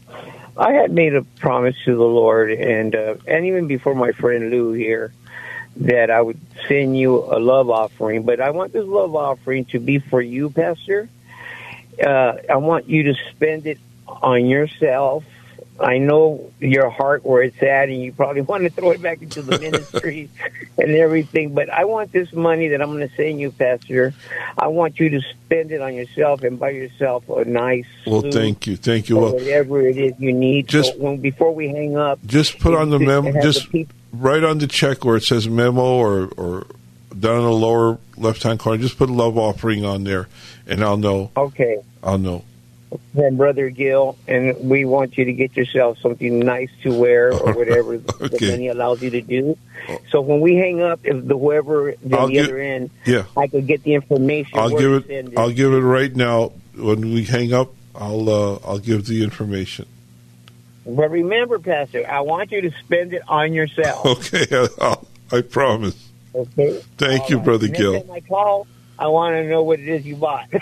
I had made a promise to the Lord, and uh, and even before my friend Lou here, that I would send you a love offering, but I want this love offering to be for you, Pastor. Uh, I want you to spend it on yourself. I know your heart where it's at, and you probably want to throw it back into the ministry and everything. But I want this money that I'm going to send you, Pastor. I want you to spend it on yourself and buy yourself a nice. Well, thank you, thank you. Well, whatever it is you need. Just- so when, before we hang up, just put on the it- it memo. Just the write on the check where it says memo or or down in the lower left hand corner. Just put love offering on there, and I'll know. okay. I'll know. from Brother Gil, and we want you to get yourself something nice to wear or whatever the money allows you to do. So when we hang up, if the whoever I'll the give- other end, Yeah, I could get the information. I'll give it. I'll give it right now. When we hang up, I'll uh, I'll give the information. But remember, Pastor, I want you to spend it on yourself. Okay, I'll, I promise. Okay. Thank All you, right. brother Next Gil. time I call, I want to know what it is you bought.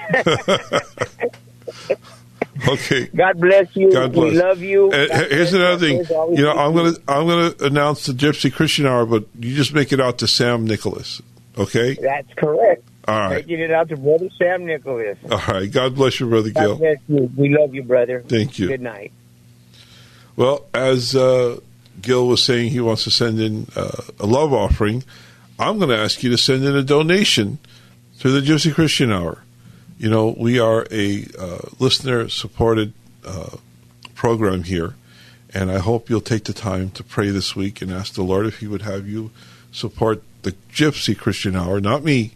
Okay. God bless you. God bless. We love you. And here's another thing. You know, I'm gonna I'm gonna announce the Gypsy Christian Hour, but you just make it out to Sam Nicholas. Okay. That's correct. All right. Taking it out to Brother Sam Nicholas. All right. God bless you, brother God Gil. bless you. We love you, brother. Thank you. Good night. Well, as uh, Gil was saying, he wants to send in uh, a love offering. I'm going to ask you to send in a donation to the Gypsy Christian Hour. You know, we are a uh, listener supported uh, program here, and I hope you'll take the time to pray this week and ask the Lord if He would have you support the Gypsy Christian Hour, not me,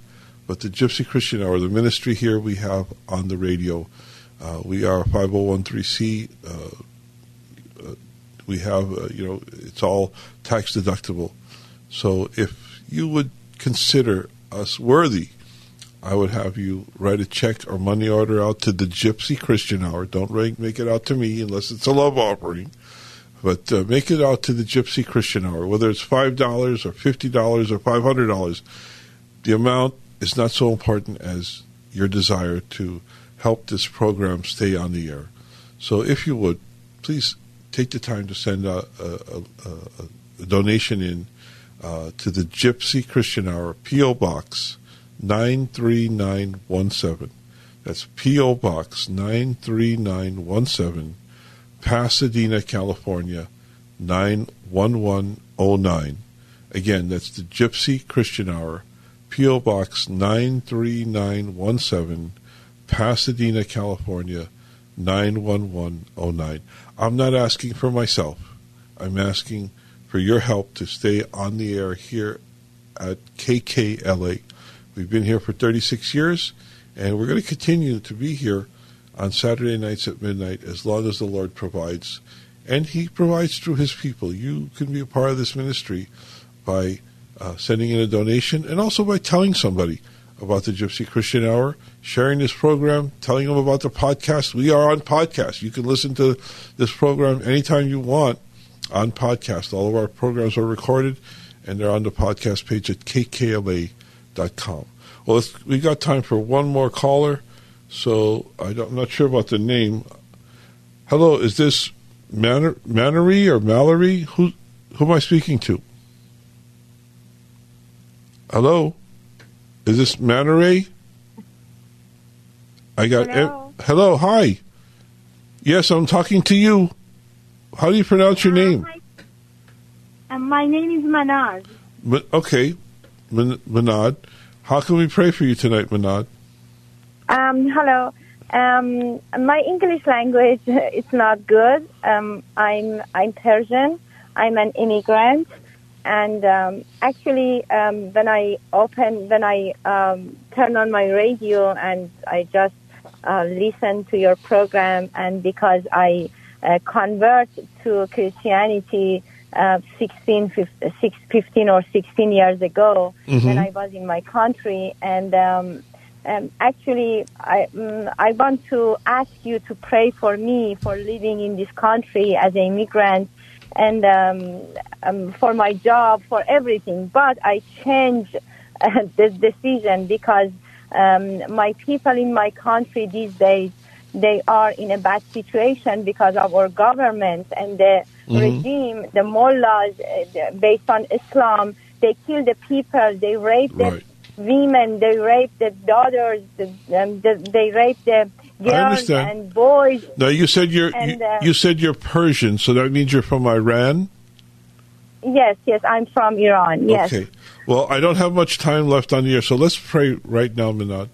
but the Gypsy Christian Hour, the ministry here we have on the radio. Uh, we are 5013C. We have, uh, you know, it's all tax deductible. So if you would consider us worthy, I would have you write a check or money order out to the Gypsy Christian Hour. Don't make make it out to me unless it's a love offering. But uh, make it out to the Gypsy Christian Hour, whether it's $5 or $50 or $500. The amount is not so important as your desire to help this program stay on the air. So if you would, please take the time to send a, a, a, a donation in uh, to the Gypsy Christian Hour, P.O. Box 93917. That's P.O. Box 93917, Pasadena, California 91109. Again, that's the Gypsy Christian Hour, P.O. Box 93917, Pasadena, California 91109. I'm not asking for myself. I'm asking for your help to stay on the air here at KKLA. We've been here for 36 years, and we're going to continue to be here on Saturday nights at midnight as long as the Lord provides. And He provides through His people. You can be a part of this ministry by uh, sending in a donation and also by telling somebody about the Gypsy Christian Hour, sharing this program, telling them about the podcast. We are on podcast. You can listen to this program anytime you want on podcast. All of our programs are recorded and they're on the podcast page at kkla.com. Well, let's, we got time for one more caller, so I I'm not sure about the name. Hello, is this Manor, Manory or Mallory? Who, who am I speaking to? Hello? Is this Manoray? I got Hello. eh, hello, hi. Yes, I'm talking to you. How do you pronounce your name? Uh, my name is Manad. Ma- okay, Man- Manad. How can we pray for you tonight, Manad? Um, hello. Um, my English language is not good. Um, I'm I'm Persian. I'm an immigrant, and um, actually, um, when I open, when I um, turn on my radio and I just uh, listen to your program, and because I uh, convert to Christianity uh, 16, 15, 15 or 16 years ago Mhm. when I was in my country. And um, um, actually, I, mm, I want to ask you to pray for me for living in this country as an immigrant and um, um, for my job, for everything. But I changed uh, this decision because um, my people in my country these days they are in a bad situation because of our government and the Mhm. regime, the mullahs uh, based on Islam. they kill the people, they rape the Right. women, they rape the daughters, the, um, the, they rape the girls understand. and boys. Now you said you're And, you, uh, you said you're Persian, so that means you're from Iran. Yes, yes, I'm from Iran. Yes. Okay. Well, I don't have much time left on the air, so let's pray right now, Minad.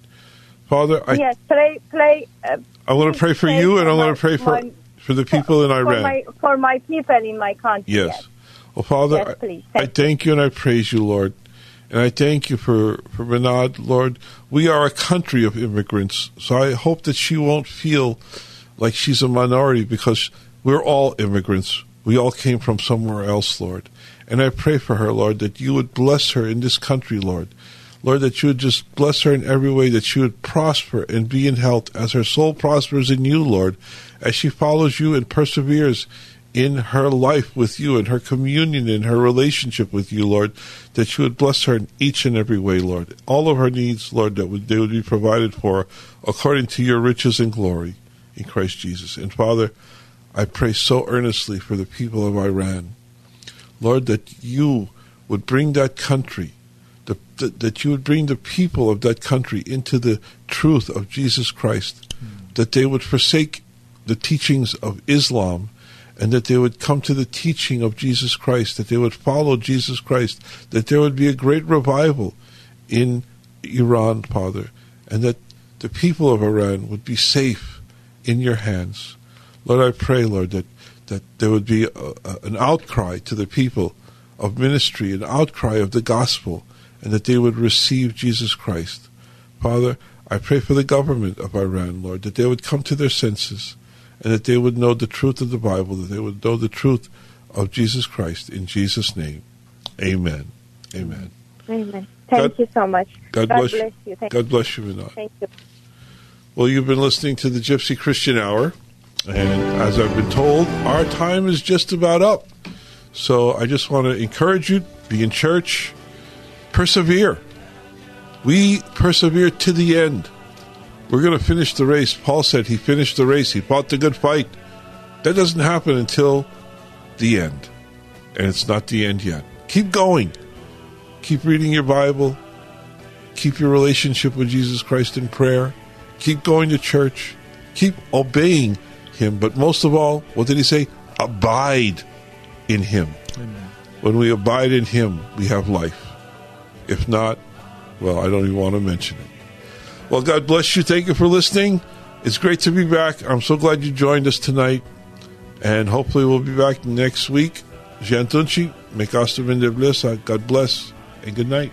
Father, I yes, play, play. Uh, I want to pray for pray you, and I want to pray for my- for the people in for Iran. my for my people in my country. Yes. Well, Father, Yes, I-. I, thank you and I praise you, Lord. And I thank you for, for Minad, Lord. We are a country of immigrants, so I hope that she won't feel like she's a minority because we're all immigrants. We all came from somewhere else, Lord. And I pray for her, Lord, that you would bless her in this country, Lord. Lord, that you would just bless her in every way, that she would prosper and be in health as her soul prospers in you, Lord, as she follows you and perseveres in her life with you and her communion and her relationship with you, Lord, that you would bless her in each and every way, Lord. All of her needs, Lord, that would, they would be provided for according to your riches and glory in Christ Jesus. And Father, I pray so earnestly for the people of Iran. Lord, that you would bring that country, the, the, that you would bring the people of that country into the truth of Jesus Christ, hmm. that they would forsake the teachings of Islam and that they would come to the teaching of Jesus Christ, that they would follow Jesus Christ, that there would be a great revival in Iran, Father, and that the people of Iran would be safe in your hands. Lord, I pray, Lord, that, that there would be a, a, an outcry to the people of ministry, an outcry of the gospel, and that they would receive Jesus Christ. Father, I pray for the government of Iran, Lord, that they would come to their senses and that they would know the truth of the Bible, that they would know the truth of Jesus Christ. In Jesus' name, amen. Amen. Amen. Thank God- you so much. God, bless, you. you. Thank God bless you, Vinod. Thank you. Well, you've been listening to the Gypsy Christian Hour, and as I've been told, our time is just about up. So I just want to encourage you be in church, persevere. We persevere to the end. We're going to finish the race. Paul said he finished the race, he fought the good fight. That doesn't happen until the end, and it's not the end yet. Keep going. Keep reading your Bible. Keep your relationship with Jesus Christ in prayer. Keep going to church. Keep obeying Him. But most of all, what did He say? Abide in Him. When we abide in Him, we have life. If not, well, I don't even want to mention it. Well, God bless you. Thank you for listening. It's great to be back. I'm so glad you joined us tonight. And hopefully, we'll be back next week. Jantunchi, Mekasta Vindeblesa. God bless and good night.